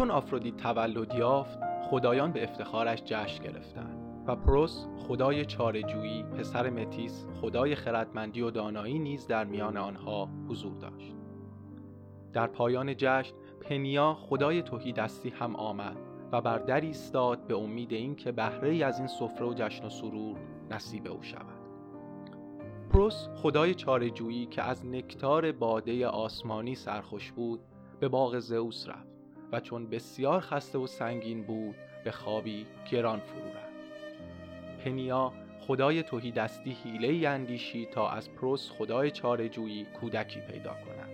چون آفرودیت تولد یافت خدایان به افتخارش جشن گرفتند و پروس خدای چارجویی پسر متیس خدای خردمندی و دانایی نیز در میان آنها حضور داشت. در پایان جشن پنیا خدای دستی هم آمد و بر در ایستاد به امید اینکه بهره از این سفره و جشن و سرور نصیب او شود. پروس خدای چارجویی که از نکتار باده آسمانی سرخوش بود به باغ زئوس رفت. و چون بسیار خسته و سنگین بود به خوابی گران فرو رفت. پنیا خدای توهی دستی حیله اندیشی تا از پروس خدای چارجویی کودکی پیدا کند.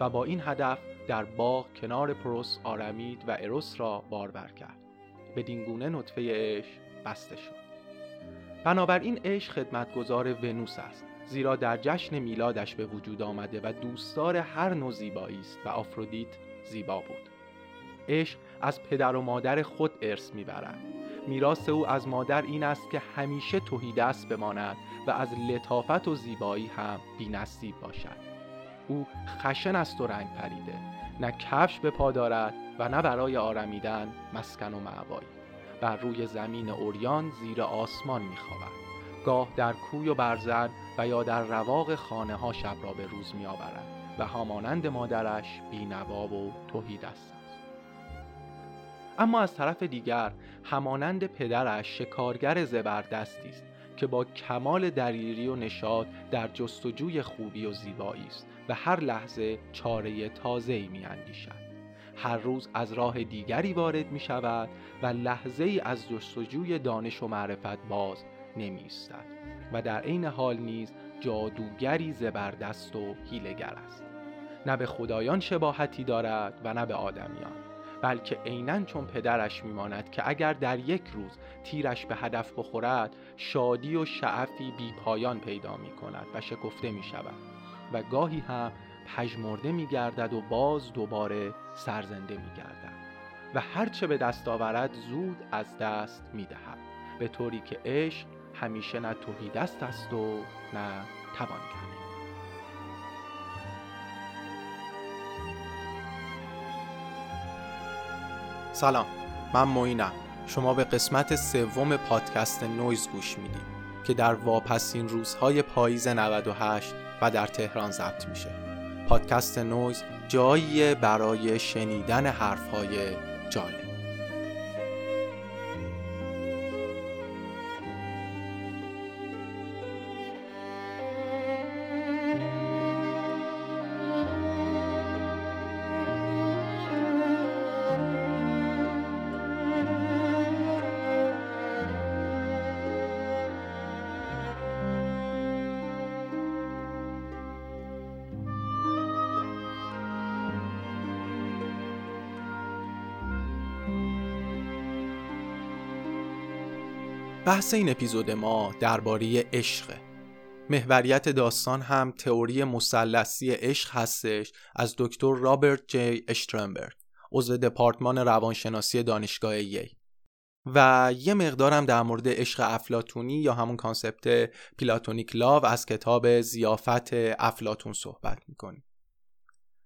و با این هدف در باغ کنار پروس آرمید و اروس را بارور کرد. به دینگونه نطفه عشق بسته شد. بنابراین عشق خدمتگزار ونوس است زیرا در جشن میلادش به وجود آمده و دوستدار هر نوع زیبایی است و آفرودیت زیبا بود. عشق از پدر و مادر خود ارث می‌برد. میراث او از مادر این است که همیشه توهیدست بماند و از لطافت و زیبایی هم بینصیب باشد. او خشن است و رنگ پریده. نه کفش به پا دارد و نه برای آرمیدن مسکن و معوایی بر روی زمین اوریان زیر آسمان میخوابد. گاه در کوی و برزن و یا در رواق خانه ها شب را به روز می آورد و همانند مادرش بینوا و توهید است. اما از طرف دیگر همانند پدرش شکارگر زبردستی است که با کمال دریری و نشاد در جستجوی خوبی و زیبایی است و هر لحظه چاره تازه‌ای میاندیشد. هر روز از راه دیگری وارد می شود و لحظه ای از جستجوی دانش و معرفت باز نمی و در عین حال نیز جادوگری زبردست و هیلگر است. نه به خدایان شباهتی دارد و نه به آدمیان. بلکه عینا چون پدرش میماند که اگر در یک روز تیرش به هدف بخورد شادی و شعفی بی پایان پیدا می کند و شکفته می شود و گاهی هم پژمرده می گردد و باز دوباره سرزنده می گردد و هرچه به دست آورد زود از دست می دهد به طوری که عشق همیشه نه تهی دست است و نه توانگر. سلام من معینم شما به قسمت سوم پادکست نویز گوش می‌دید که در واپسین روزهای پاییز 98 و در تهران ضبط میشه. پادکست نویز جایی برای شنیدن حرفهای جالب. بحث این اپیزود ما درباره عشق. محوریت داستان هم تئوری مثلثی عشق هستش از دکتر رابرت جی اشترنبرگ عضو دپارتمان روانشناسی دانشگاه ییل. و یه مقدارم در مورد عشق افلاتونی یا همون concept Platonic love از کتاب ضیافت افلاتون صحبت می‌کنیم.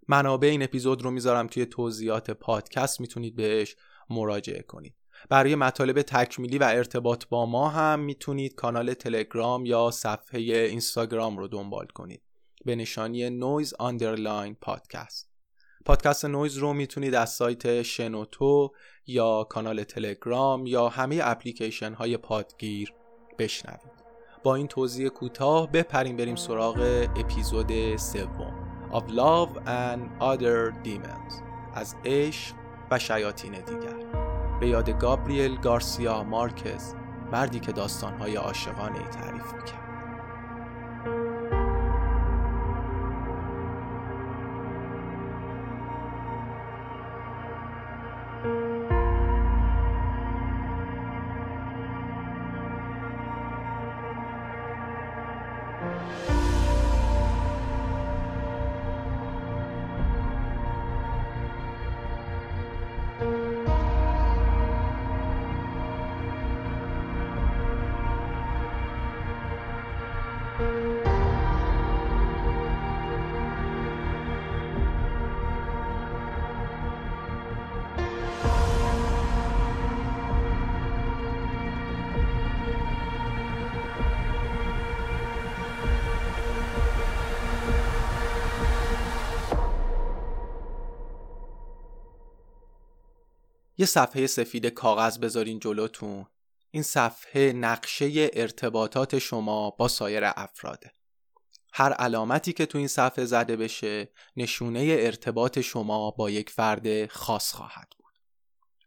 منابع این اپیزود رو می‌ذارم توی توضیحات پادکست می‌تونید بهش مراجعه کنید. برای مطالب تکمیلی و ارتباط با ما هم می‌تونید کانال تلگرام یا صفحه اینستاگرام رو دنبال کنید. به نشانی noise underline podcast پادکست نویز رو می‌تونید از سایت شنوتو یا کانال تلگرام یا همه اپلیکیشن های پادگیر بشنوید. با این توضیح کوتاه بپریم بریم سراغ اپیزود سوم. Of Love and Other Demons. از عشق و شیاطین دیگر. به یاد گابریل گارسیا مارکز مردی که داستانهای عاشقانه تعریف می‌کرد. یه صفحه سفید کاغذ بذارین جلوتون. این صفحه نقشه ارتباطات شما با سایر افراده هر علامتی که تو این صفحه زده بشه نشونه ارتباط شما با یک فرد خاص خواهد بود.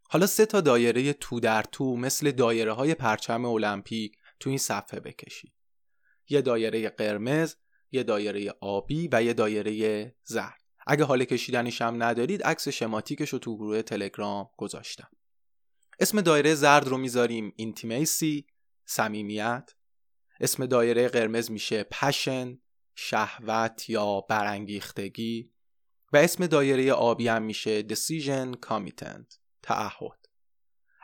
حالا سه تا دایره تو در تو مثل دایره های پرچم المپیک تو این صفحه بکشید. یه دایره قرمز یه دایره آبی و یه دایره زرد. اگه حال کشیدنش هم ندارید عکس شماتیکش رو تو گروه تلگرام گذاشتم. اسم دایره زرد رو می‌ذاریم اینتیمیسی صمیمیت. اسم دایره قرمز میشه پشن شهوت یا برانگیختگی. و اسم دایره آبی هم میشه decision commitment تعهد.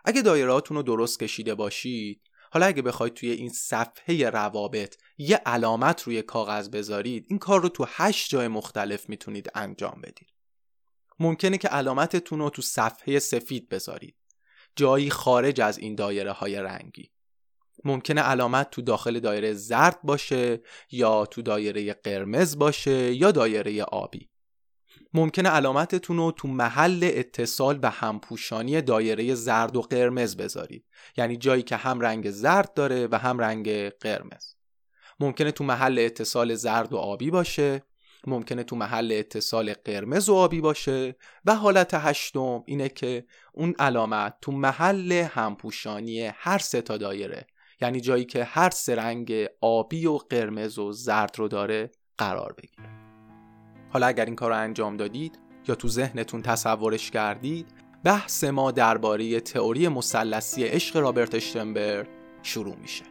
اگه دایرهاتون رو درست کشیده باشید حالا اگه بخواید توی این صفحه روابط یه علامت روی کاغذ بذارید این کار رو تو هشت جای مختلف می‌تونید انجام بدید. ممکنه که علامتتون رو تو صفحه سفید بذارید. جایی خارج از این دایره های رنگی. ممکنه علامت تو داخل دایره زرد باشه یا تو دایره قرمز باشه یا دایره آبی. ممکنه علامتتون رو تو محل اتصال و همپوشانی دایره زرد و قرمز بذارید. یعنی جایی که هم رنگ زرد داره و هم رنگ قرمز. ممکنه تو محل اتصال زرد و آبی باشه. ممکنه تو محل اتصال قرمز و آبی باشه. و حالت هشتم اینه که اون علامت تو محل همپوشانی هر سه تا دایره یعنی جایی که هر سه رنگ آبی و قرمز و زرد رو داره قرار بگیره. حالا اگر این کار رو انجام دادید یا تو ذهنتون تصورش کردید بحث ما درباره تئوری مثلثی عشق رابرت اشتنبرگ شروع میشه.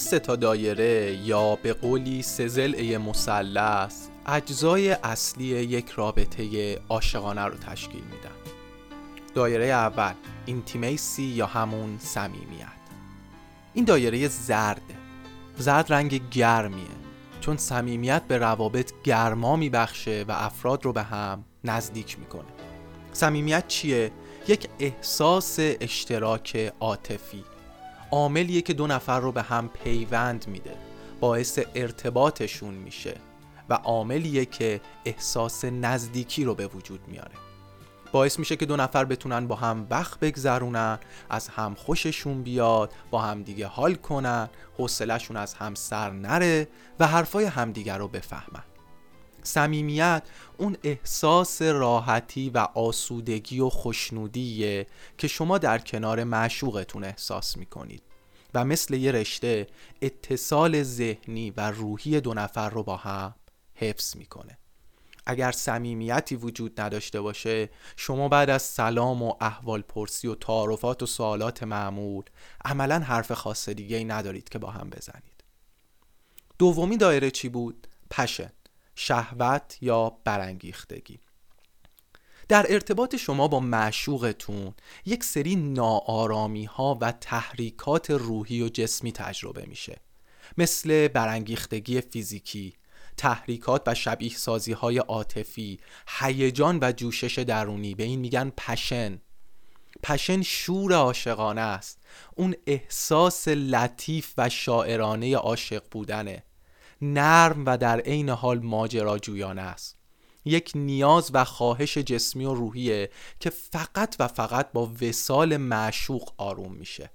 سه تا دایره یا به قولی سزل مثلث اجزای اصلی یک رابطه عاشقانه رو تشکیل میدن. دایره اول اینتیمیسی یا همون صمیمیت. این دایره زرده. زرد رنگ گرمیه چون صمیمیت به روابط گرما میبخشه و افراد رو به هم نزدیک می‌کنه. صمیمیت چیه؟ یک احساس اشتراک عاطفی. عاملیه که دو نفر رو به هم پیوند میده. باعث ارتباطشون میشه و عاملیه که احساس نزدیکی رو به وجود میاره. باعث میشه که دو نفر بتونن با هم وقت بگذرونن از هم خوششون بیاد با هم دیگه حال کنن حوصلهشون از هم سر نره و حرفای همدیگه رو بفهمن. صمیمیت اون احساس راحتی و آسودگی و خوشنودیه که شما در کنار معشوقتون احساس می‌کنید و مثل یه رشته اتصال ذهنی و روحی دو نفر رو با هم حفظ می‌کنه. اگر صمیمیتی وجود نداشته باشه شما بعد از سلام و احوال پرسی و تعارفات و سوالات معمول عملا حرف خاص دیگه ای ندارید که با هم بزنید. دومی دایره چی بود؟ پشن شهوت یا برانگیختگی. در ارتباط شما با معشوقتون یک سری ناآرامی ها و تحریکات روحی و جسمی تجربه میشه. مثل برانگیختگی فیزیکی تحریکات و شبیه سازی های عاطفی هیجان و جوشش درونی به این میگن پشن. پشن شور عاشقانه است. اون احساس لطیف و شاعرانه عاشق بودنه. نرم و در عین حال ماجراجویانه است. یک نیاز و خواهش جسمی و روحیه که فقط و فقط با وسال معشوق آروم میشه.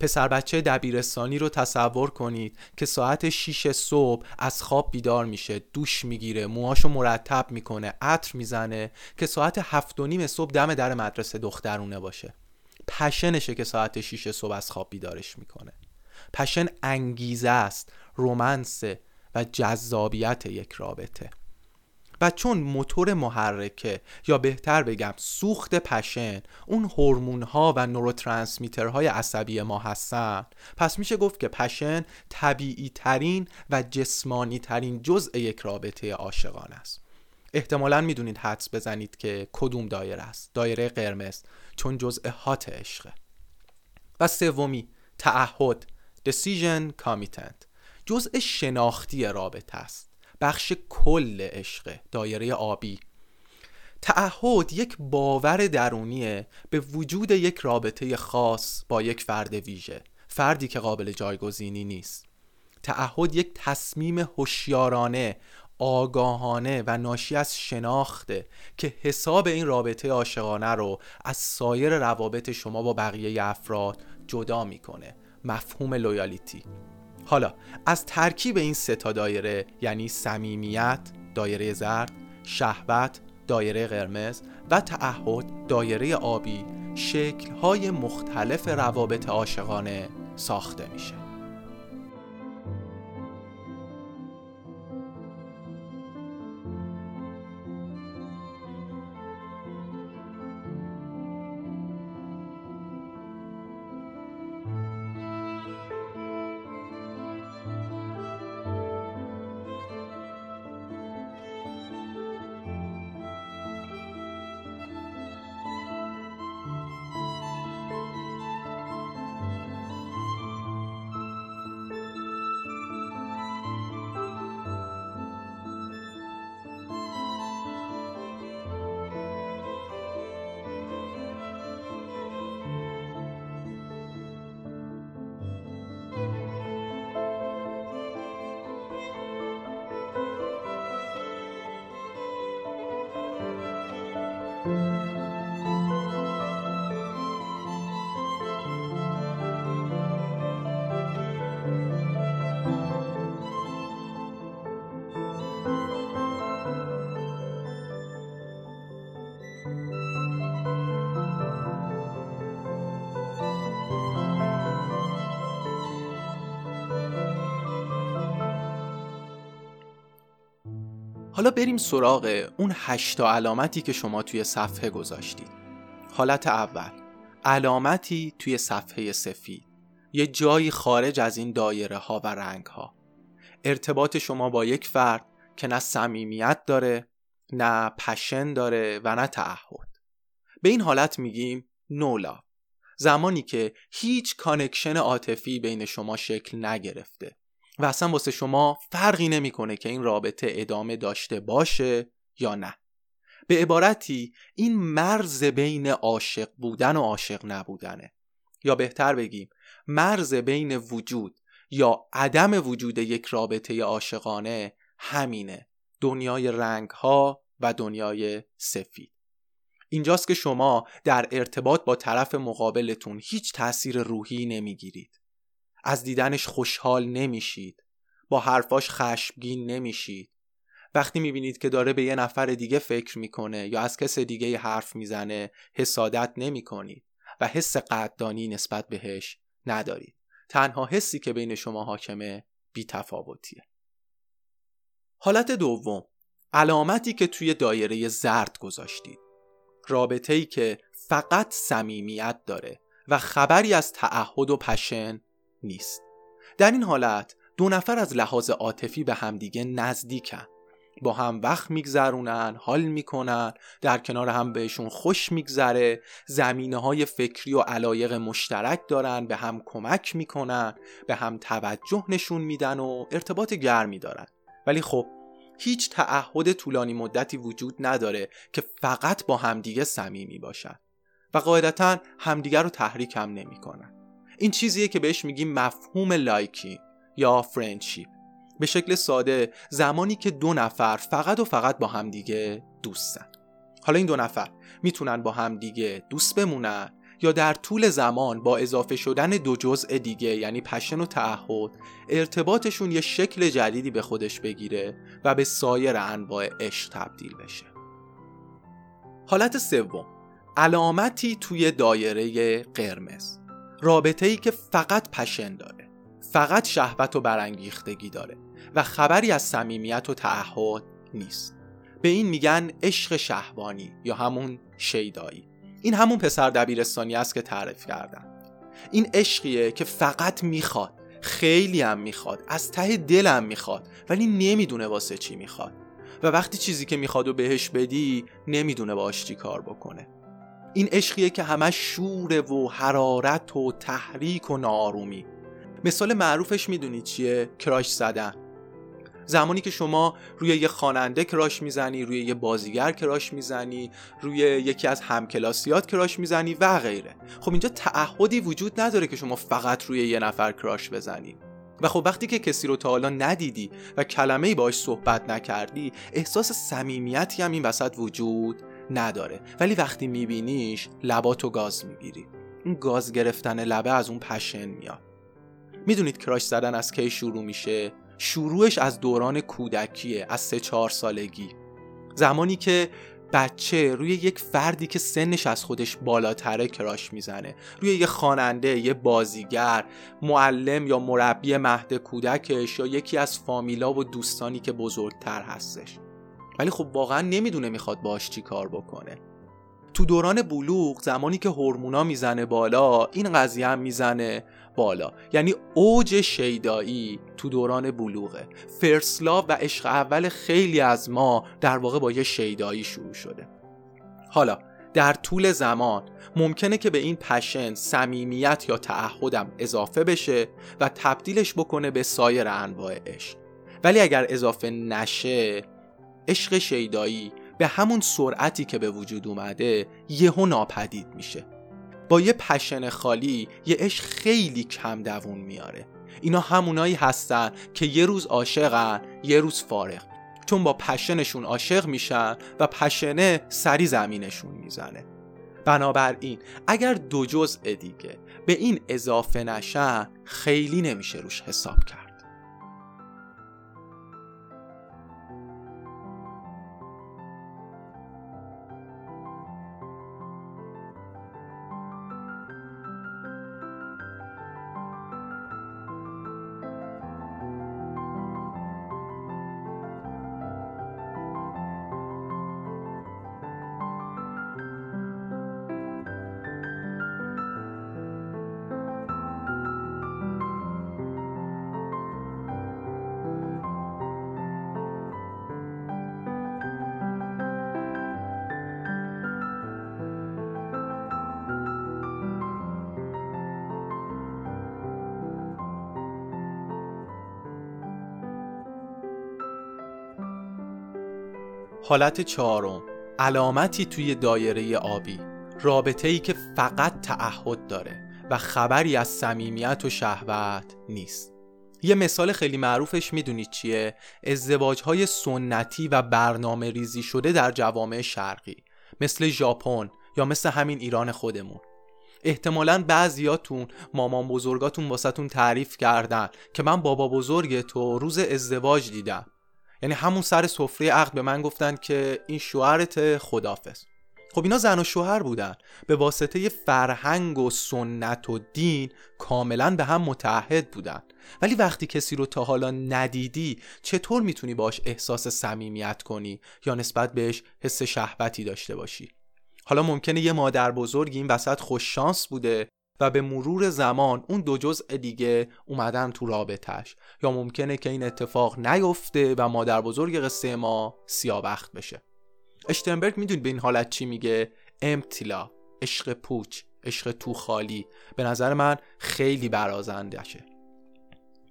پسر بچه دبیرستانی رو تصور کنید که ساعت 6 صبح از خواب بیدار میشه دوش می‌گیره موهاشو مرتب می‌کنه عطر می‌زنه که ساعت هفت و نیم صبح دم در مدرسه دخترونه باشه. پشنشه که ساعت 6 صبح از خواب بیدارش می‌کنه. پشن انگیزه است. رومنس و جذابیت یک رابطه. و چون موتور محرکه یا بهتر بگم سوخت پشن اون هورمون ها و های عصبی ما هستن پس میشه گفت که پشن طبیعی ترین و جسمانی ترین جزء یک رابطه عاشقانه است. احتمالا می‌دونید حدس بزنید که کدوم دایره است. دایره قرمز چون جزء هات عشقه. و سومی تعهد decision commitment جزء شناختی رابطه است. بخش کل عشق دایره آبی. تعهد یک باور درونیه به وجود یک رابطه خاص با یک فرد ویژه فردی که قابل جایگزینی نیست. تعهد یک تصمیم هوشیارانه آگاهانه و ناشی از شناخته که حساب این رابطه عاشقانه رو از سایر روابط شما با بقیه افراد جدا می‌کنه. مفهوم لویالیتی حالا از ترکیب این سه تا دایره یعنی صمیمیت دایره زرد شهوت دایره قرمز و تعهد دایره آبی شکل‌های مختلف روابط عاشقانه ساخته میشه. حالا بریم سراغ اون هشتا علامتی که شما توی صفحه گذاشتید. حالت اول علامتی توی صفحه سفید. یه جایی خارج از این دایره ها و رنگ ها ارتباط شما با یک فرد که نه صمیمیت داره نه passion داره و نه تعهد. به این حالت میگیم non-love. زمانی که هیچ connection عاطفی بین شما شکل نگرفته. و اصلا واسه شما فرقی نمی‌کنه که این رابطه ادامه داشته باشه یا نه. به عبارتی این مرز بین عاشق بودن و عاشق نبودنه. یا بهتر بگیم مرز بین وجود یا عدم وجود یک رابطه عاشقانه همینه. دنیای رنگ ها و دنیای سفید. اینجاست که شما در ارتباط با طرف مقابلتون هیچ تاثیر روحی نمی‌گیرید. از دیدنش خوشحال نمیشید. با حرفاش خشمگین نمیشید. وقتی می‌بینید که داره به یه نفر دیگه فکر می‌کنه یا از کس دیگه حرف می‌زنه حسادت نمی‌کنید و حس قدردانی نسبت بهش ندارید. تنها حسی که بین شما حاکمه بیتفاوتیه. حالت دوم. علامتی که توی دایره زرد گذاشتید. رابطه ای که فقط صمیمیت داره و خبری از تعهد و پشن نیست. در این حالت دو نفر از لحاظ عاطفی به همدیگه نزدیکن. با هم وقت میگذرونن حال می‌کنن در کنار هم بهشون خوش میگذره زمینه های فکری و علایق مشترک دارن به هم کمک می‌کنن به هم توجه نشون میدن و ارتباط گرمی دارن. ولی خب هیچ تعهد طولانی مدتی وجود نداره که فقط با همدیگه صمیمی باشن و قاعدتا همدیگه رو تحریک هم نمی‌کنن. این چیزیه که بهش میگیم مفهوم liking یا friendship. به شکل ساده زمانی که دو نفر فقط و فقط با همدیگه دوستن. حالا این دو نفر می‌تونن با همدیگه دوست بمونن یا در طول زمان با اضافه شدن دو جزء دیگه یعنی passion و تعهد ارتباطشون یه شکل جدیدی به خودش بگیره و به سایر انواع عشق تبدیل بشه. حالت سوم علامتی توی دایره قرمز. رابطه ای که فقط پشن داره فقط شهوت و برانگیختگی داره و خبری از صمیمیت و تعهد نیست. به این میگن عشق شهوانی یا همون شیدایی. این همون پسر دبیرستانی است که تعریف کردم. این عشقیه که فقط می‌خواد خیلی هم می‌خواد از ته دلم می‌خواد ولی نمی‌دونه واسه چی می‌خواد. و وقتی چیزی که می‌خواد و بهش بدی نمی‌دونه باش چی کار بکنه. این عشقیه که همش شوره و حرارت و تحریک و نارومی مثال معروفش می‌دونی چیه؟ کراش زدن. زمانی که شما روی یه خواننده کراش می‌زنی روی یه بازیگر کراش می‌زنی روی یکی از همکلاسیات کراش می‌زنی و غیره. خب اینجا تعهدی وجود نداره که شما فقط روی یه نفر کراش بزنی. و خب وقتی که کسی رو تا حالا ندیدی و کلمه ای باش صحبت نکردی احساس صمیمیتی هم این وسط وجود نداره. ولی وقتی میبینیش لباتو گاز می‌گیری. این گاز گرفتن لبه از اون پشن میاد. می‌دونید کراش زدن از کی شروع میشه؟ شروعش از دوران کودکیه از سه چهار سالگی. زمانی که بچه روی یک فردی که سنش از خودش بالاتره کراش می‌زنه. روی یه خواننده یه بازیگر معلم یا مربی مهد کودکش یا یکی از فامیلا و دوستانی که بزرگتر هستش. ولی خب واقعا نمی‌دونه می‌خواد باش چی کار بکنه. تو دوران بلوغ زمانی که هورمونا می‌زنه بالا این قضیه هم می‌زنه بالا. یعنی اوج شیدایی تو دوران بلوغه. فرسلا و عشق اول خیلی از ما در واقع با یه شیدایی شروع شده. حالا در طول زمان ممکنه که به این پشن صمیمیت یا تعهدم اضافه بشه و تبدیلش بکنه به سایر انواع عشق. ولی اگر اضافه نشه عشق شیدایی به همون سرعتی که به وجود اومده یهو ناپدید میشه. با یه پشن خالی یه عشق خیلی کم دوون میاره. اینا همونایی هستن که یه روز عاشقن یه روز فارغ. چون با پشنشون عاشق میشن و پشنه سری زمینشون می‌زنه. بنابراین اگر دو جزء دیگه به این اضافه نشن خیلی نمیشه روش حساب کرد. حالت چهارم علامتی توی دایره آبی. رابطه ای که فقط تعهد داره و خبری از صمیمیت و شهوت نیست. یه مثال خیلی معروفش می‌دونید چیه؟ ازدواج های سنتی و برنامه ریزی شده در جوامع شرقی مثل ژاپن یا مثل همین ایران خودمون. احتمالا بعضیاتون مامان بزرگاتون واسهتون تعریف کردن که من بابا بزرگ تو روز ازدواج دیدم. یعنی همون سر سفره عقد به من گفتن که این شوهرت خدافز خب اینا زن و شوهر بودن. به واسطه فرهنگ و سنت و دین کاملا به هم متحد بودن. ولی وقتی کسی رو تا حالا ندیدی چطور می‌تونی باش احساس صمیمیت کنی یا نسبت بهش حس شهوتی داشته باشی؟ حالا ممکنه یه مادر بزرگ این وسط خوش شانس بوده و به مرور زمان اون دو جزء دیگه اومدن تو رابطش یا ممکنه که این اتفاق نیفته و مادر بزرگ قصه ما سیابخت بشه. اشتنبرگ می‌دونید به این حالت چی میگه؟ امتیلا عشق پوچ عشق تو خالی. به نظر من خیلی برازندشه.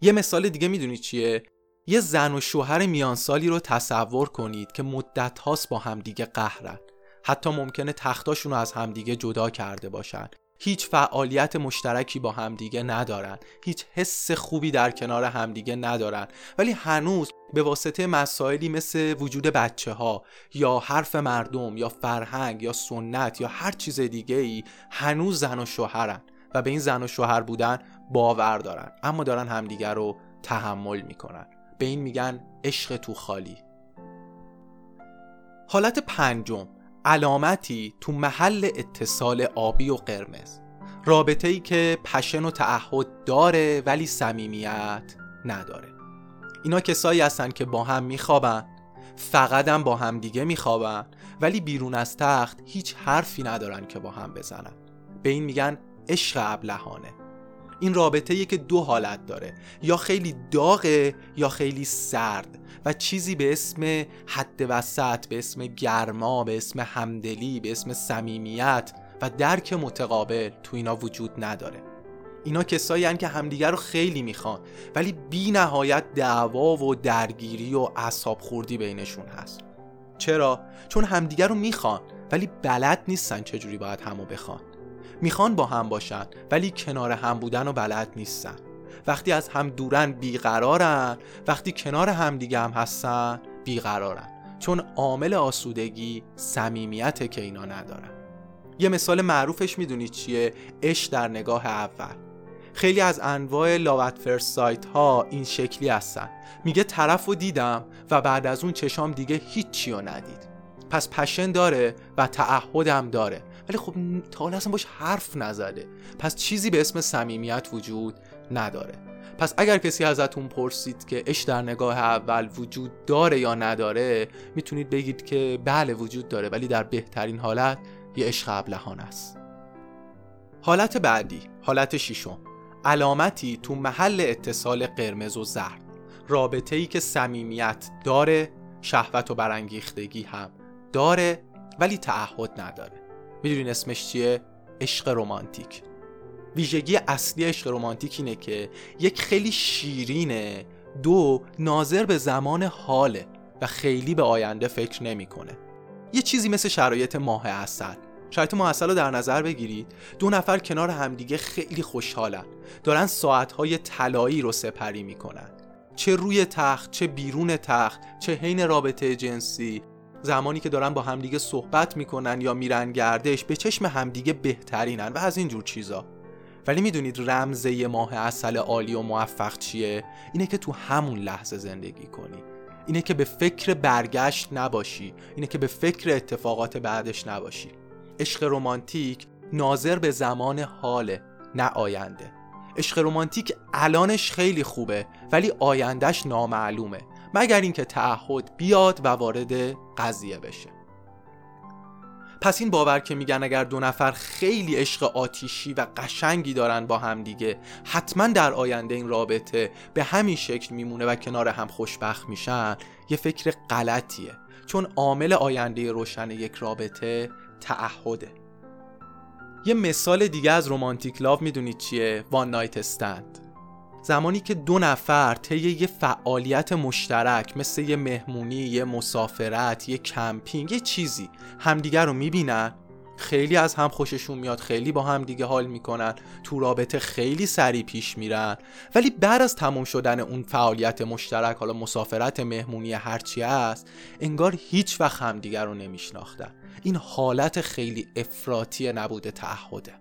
یه مثال دیگه می‌دونید چیه؟ یه زن و شوهر میانسالی رو تصور کنید که مدت هاست با همدیگه قهرن. حتی ممکنه تختاشون رو از همدیگه جدا کرده باشن. هیچ فعالیت مشترکی با همدیگه ندارن. هیچ حس خوبی در کنار همدیگه ندارن. ولی هنوز به واسطه مسائلی مثل وجود بچه ها یا حرف مردم یا فرهنگ یا سنت یا هر چیز دیگه ای هنوز زن و شوهرن و به این زن و شوهر بودن باور دارن. اما دارن همدیگه رو تحمل می‌کنن. به این میگن عشق تو خالی. حالت پنجم. علامتی تو محل اتصال آبی و قرمز. رابطه ای که پشن و تعهد داره ولی صمیمیت نداره. اینا کسایی هستن که با هم میخوابن فقط هم با همدیگه میخوابن ولی بیرون از تخت هیچ حرفی ندارن که با هم بزنن. به این میگن عشق ابلهانه. این رابطه که دو حالت داره. یا خیلی داغه یا خیلی سرد و چیزی به اسم حد وسط به اسم گرما به اسم همدلی به اسم صمیمیت و درک متقابل تو اینا وجود نداره. اینا کسایی هن که همدیگر رو خیلی می‌خوان ولی بی نهایت دعوا و درگیری و اصاب خوردی بینشون هست. چرا؟ چون همدیگر رو می‌خوان ولی بلد نیستن چجوری باید همو بخوان. می‌خوان با هم باشن ولی کنار هم بودن و بلد نیستن. وقتی از هم دورن بیقرارن وقتی کنار هم دیگه هم هستن بیقرارن. چون عامل آسودگی صمیمیت که اینا ندارن. یه مثال معروفش می‌دونید چیه؟ اش در نگاه اول. خیلی از انواع لاوت فرست سایت ها این شکلی هستن. میگه طرف رو دیدم و بعد از اون چشام دیگه هیچی رو ندید. پس پشن داره و تعهدم داره. ولی خب تا حالا اصلا باش حرف نزده. پس چیزی به اسم صمیمیت وجود نداره. پس اگر کسی ازتون پرسید که اش در نگاه اول وجود داره یا نداره می‌تونید بگید که بله وجود داره ولی در بهترین حالت یه عشق ابلهان است. حالت بعدی حالت ششم. علامتی تو محل اتصال قرمز و زرد. رابطه ای که صمیمیت داره شهوت و برانگیختگی هم داره ولی تعهد نداره. می‌دونین اسمش چیه؟ عشق رمانتیک. ویژگی اصلی عشق رمانتیک اینه که یک خیلی شیرینه دو ناظر به زمان حاله و خیلی به آینده فکر نمی‌کنه. یه چیزی مثل شرایط ماه اصل شرایط ماه اصل رو در نظر بگیرید. دو نفر کنار همدیگه خیلی خوشحالن. دارن ساعتهای طلایی رو سپری می‌کنن. چه روی تخت چه بیرون تخت چه حین رابطه جنسی زمانی که دارن با همدیگه صحبت می‌کنن یا میرن گردش به چشم همدیگه بهترینن و از اینجور چیزا. ولی می‌دونید رمزه ماه اصل عالی و موفق چیه؟ اینه که تو همون لحظه زندگی کنی. اینه که به فکر برگشت نباشی. اینه که به فکر اتفاقات بعدش نباشی. عشق رمانتیک ناظر به زمان حاله نه آینده. عشق رمانتیک الانش خیلی خوبه ولی آیندهش نامعلومه مگر اینکه تعهد بیاد و وارد قضیه بشه. پس این باور که میگن اگر دو نفر خیلی عشق آتیشی و قشنگی دارن با هم دیگه حتما در آینده این رابطه به همین شکل میمونه و کنار هم خوشبخت میشن یه فکر غلطیه چون عامل آینده روشن یک رابطه تعهده. یه مثال دیگه از رومانتیک لاو می‌دونید چیه؟ وان نایت استند زمانی که دو نفر طی یه فعالیت مشترک مثل یه مهمونی، یه مسافرت، یه کمپینگ، یه چیزی همدیگر رو می‌بینن خیلی از هم خوششون میاد خیلی با هم دیگه حال می‌کنن تو رابطه خیلی سریع پیش میرن. ولی بعد از تموم شدن اون فعالیت مشترک حالا مسافرت مهمونی هرچی هست انگار هیچ وقت همدیگر رو نمیشناختن. این حالت خیلی افراطی نبوده تعهده.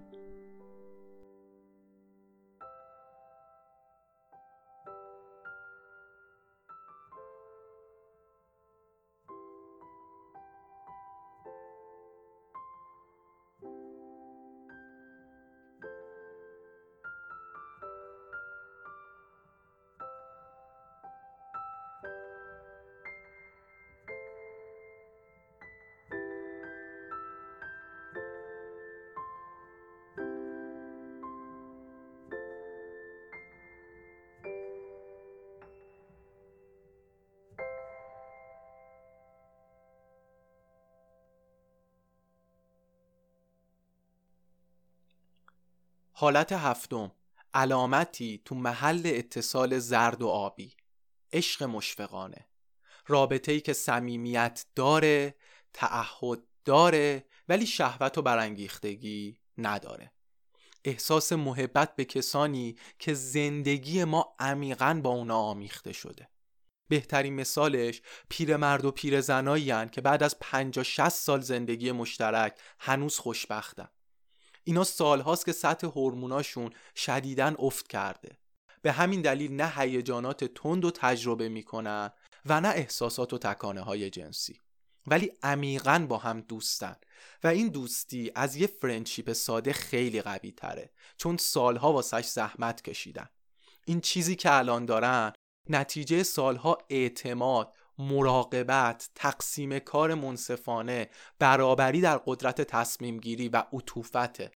حالت هفتم. علامتی تو محل اتصال زرد و آبی. عشق مشفقانه. رابطه ای که صمیمیت داره تعهد داره ولی شهوت و برانگیختگی نداره. احساس محبت به کسانی که زندگی ما عمیقا با اونا آمیخته شده. بهترین مثالش پیرمرد و پیرزنایی که بعد از 50 60 سال زندگی مشترک هنوز خوشبختن. اینا سالهاست که سطح هورموناشون شدیداً افت کرده. به همین دلیل نه هیجانات تند و تجربه می‌کنن و نه احساسات و تکانه های جنسی. ولی عمیقا با هم دوستن. و این دوستی از یه فرندشیپ ساده خیلی قوی تره. چون سالها واسش زحمت کشیدن. این چیزی که الان دارن نتیجه سالها اعتماد مراقبت تقسیم کار منصفانه برابری در قدرت تصمیم گیری و عطوفته.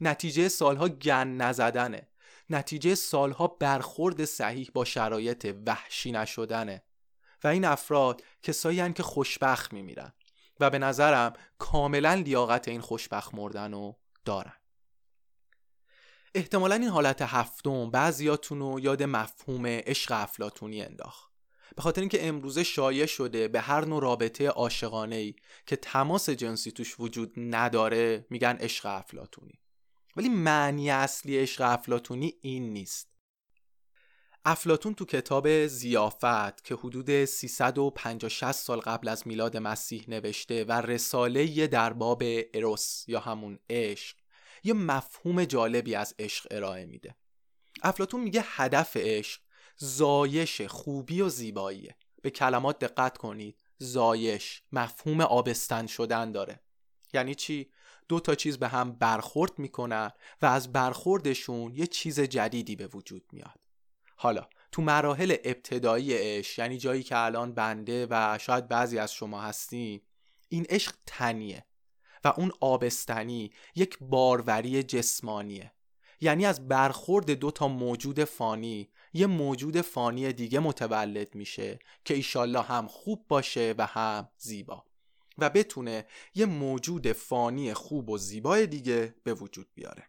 نتیجه سالها گن نزدنه. نتیجه سالها برخورد صحیح با شرایط وحشی نشدنه. و این افراد کسایی که خوشبخت میمیرن و به نظرم کاملا لیاقت این خوشبخت مردن رو دارن. احتمالا این حالت هفتم بعضیاتون رو یاد مفهوم عشق افلاتونی انداخت. به خاطر اینکه امروزه شایع شده به هر نوع رابطه عاشقانه ای که تماس جنسی توش وجود نداره میگن عشق افلاتونی ولی معنی اصلی عشق افلاتونی این نیست. افلاتون تو کتاب زیافت که حدود 350 سال قبل از میلاد مسیح نوشته و رساله در باب اروس یا همون عشق یه مفهوم جالبی از عشق ارائه میده. افلاتون میگه هدف عشق زایش خوبی و زیباییه. به کلمات دقت کنید. زایش مفهوم آبستن شدن داره. یعنی چی؟ دو تا چیز به هم برخورد می‌کنن و از برخوردشون یه چیز جدیدی به وجود میاد. حالا تو مراحل ابتدایی عشق یعنی جایی که الان بنده و شاید بعضی از شما هستیم این عشق تنیه و اون آبستنی یک باروری جسمانیه. یعنی از برخورد دو تا موجود فانی یه موجود فانی دیگه متولد میشه که ایشالله هم خوب باشه و هم زیبا و بتونه یه موجود فانی خوب و زیبای دیگه به وجود بیاره.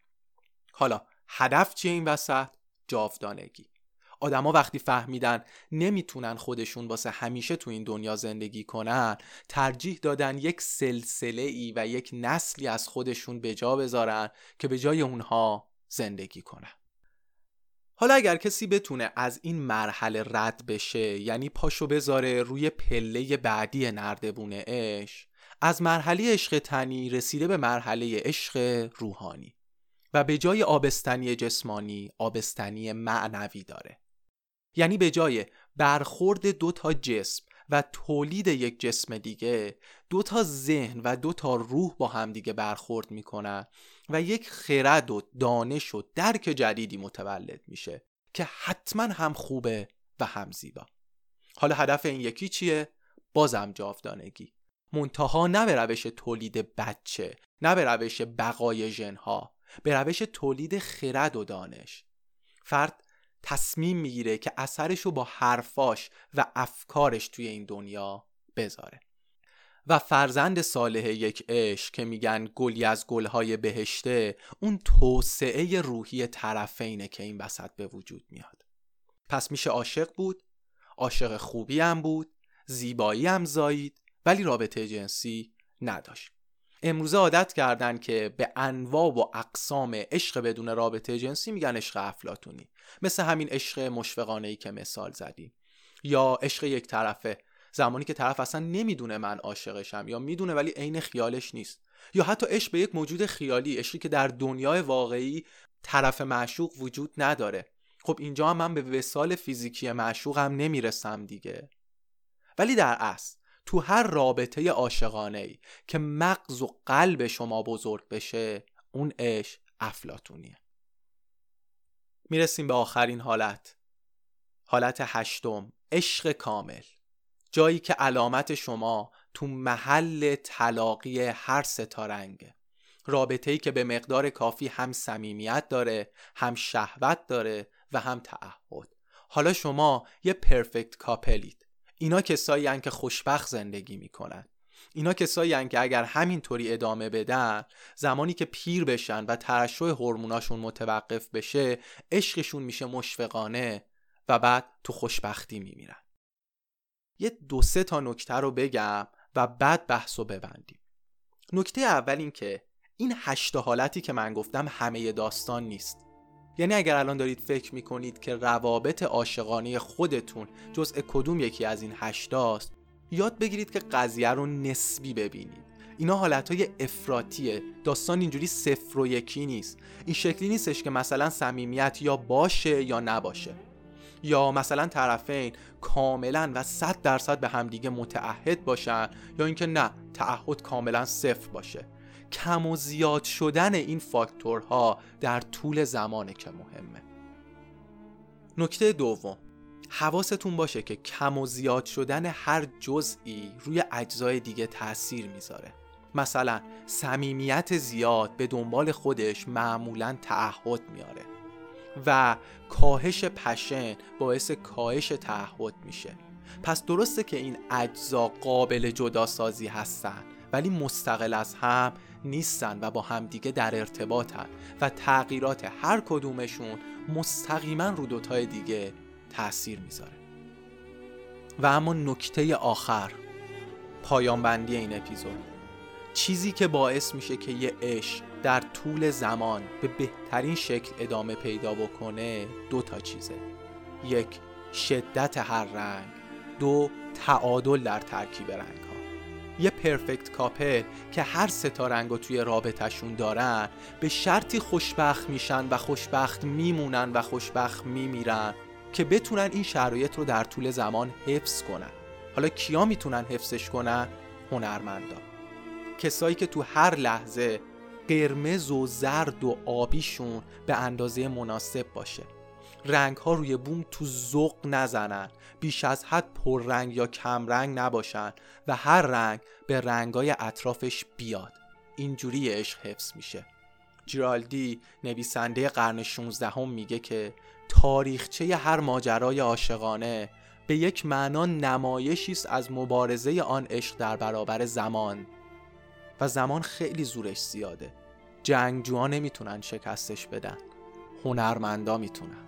حالا هدف چیه این وسط؟ جاودانگی. آدما وقتی فهمیدن نمی‌تونن خودشون واسه همیشه تو این دنیا زندگی کنن ترجیح دادن یک سلسله ای و یک نسلی از خودشون به جا بذارن که به جای اونها زندگی کنن. حالا اگر کسی بتونه از این مرحله رد بشه یعنی پاشو بذاره روی پله بعدی نردبون عشق از مرحله عشق تنی رسیده به مرحله عشق روحانی و به جای آبستنی جسمانی آبستنی معنوی داره. یعنی به جای برخورد دو تا جسم و تولید یک جسم دیگه دو تا ذهن و دو تا روح با هم دیگه برخورد می‌کنن. و یک خرد و دانش و درک جدیدی متولد میشه که حتما هم خوبه و هم زیبا. حالا هدف این یکی چیه؟ بازم جاودانگی. منتها نه به روش تولید بچه نه به روش بقای ژنها به روش تولید خرد و دانش. فرد تصمیم می‌گیره که اثرش رو با حرفاش و افکارش توی این دنیا بذاره. و فرزند صالح یک عشق که میگن گلی از گلهای بهشته اون توسعه روحی طرفینه که این وسط به وجود میاد. پس میشه عاشق بود عاشق خوبی هم بود زیبایی هم زایید ولی رابطه جنسی نداشت. امروزه عادت کردن که به انواع و اقسام عشق بدون رابطه جنسی میگن عشق افلاتونی مثل همین عشق مشفقانه ای که مثال زدیم. یا عشق یک طرفه. زمانی که طرف اصلا نمی‌دونه من عاشقشم یا می‌دونه ولی عین خیالش نیست. یا حتی عشق به یک موجود خیالی عشقی که در دنیای واقعی طرف معشوق وجود نداره. خب اینجا هم من به وسال فیزیکی معشوقم نمی‌رسم دیگه. ولی در اصل تو هر رابطه عاشقانه ای که مغز و قلب شما بزرگ بشه اون عشق افلاتونیه می‌رسیم به آخرین حالت. حالت هشتم عشق کامل. جایی که علامت شما تو محل تلاقی هر ستارنگه رابطه ای که به مقدار کافی هم صمیمیت داره هم شهوت داره و هم تعهد. حالا شما یه پرفکت کاپلید. اینا کسایی که خوشبخت زندگی می‌کنن. اینا کسایی که اگر همینطوری ادامه بدن زمانی که پیر بشن و ترشح هورموناشون متوقف بشه عشقشون میشه مشفقانه و بعد تو خوشبختی میمیرن. یه دو سه تا نکته رو بگم و بعد بحث رو ببندیم. نکته اول این که این هشت حالتی که من گفتم همه داستان نیست. یعنی اگر الان دارید فکر می‌کنید که روابط عاشقانه خودتون جزء کدوم یکی از این هشتاست یاد بگیرید که قضیه رو نسبی ببینید. اینا حالتهای افراتیه داستان اینجوری صفر و یکی نیست. این شکلی نیستش که مثلا صمیمیت یا باشه یا نباشه. یا مثلا طرفین کاملا و صد درصد به همدیگه متعهد باشن یا اینکه نه تعهد کاملا صفر باشه. کم و زیاد شدن این فاکتورها در طول زمانه که مهمه. نکته دوم حواستون باشه که کم و زیاد شدن هر جزئی روی اجزای دیگه تاثیر می‌ذاره. مثلا صمیمیت زیاد به دنبال خودش معمولا تعهد میاره و کاهش پشن باعث کاهش تعهد میشه. پس درسته که این اجزا قابل جداسازی هستن ولی مستقل از هم نیستن و با همدیگه در ارتباطن و تغییرات هر کدومشون مستقیما رو دوتای دیگه تاثیر می‌ذاره. و اما نکته آخر پایان بندی این اپیزود. چیزی که باعث میشه که یه عشق در طول زمان به بهترین شکل ادامه پیدا بکنه دو تا چیزه. یک شدت هر رنگ. دو تعادل در ترکیب رنگ ها یه پرفکت کاپل که هر سه تا رنگ رو توی رابطهشون دارن به شرطی خوشبخت میشن و خوشبخت میمونن و خوشبخت میمیرن که بتونن این شرایط رو در طول زمان حفظ کنن. حالا کیا می‌تونن حفظش کنن؟ هنرمندا. کسایی که تو هر لحظه قرمز و زرد و آبیشون به اندازه مناسب باشه. رنگ ها روی بوم تو ذوق نزنن. بیش از حد رنگ یا کم رنگ نباشن و هر رنگ به رنگای اطرافش بیاد. اینجوری عشق حفظ میشه. جرالدی نویسنده قرن 16 هم میگه که تاریخچه هر ماجرای عاشقانه به یک معنا نمایشی است از مبارزه آن عشق در برابر زمان. و زمان خیلی زورش زیاده. جنگجوها نمی‌تونن شکستش بدن. هنرمندا می‌تونن.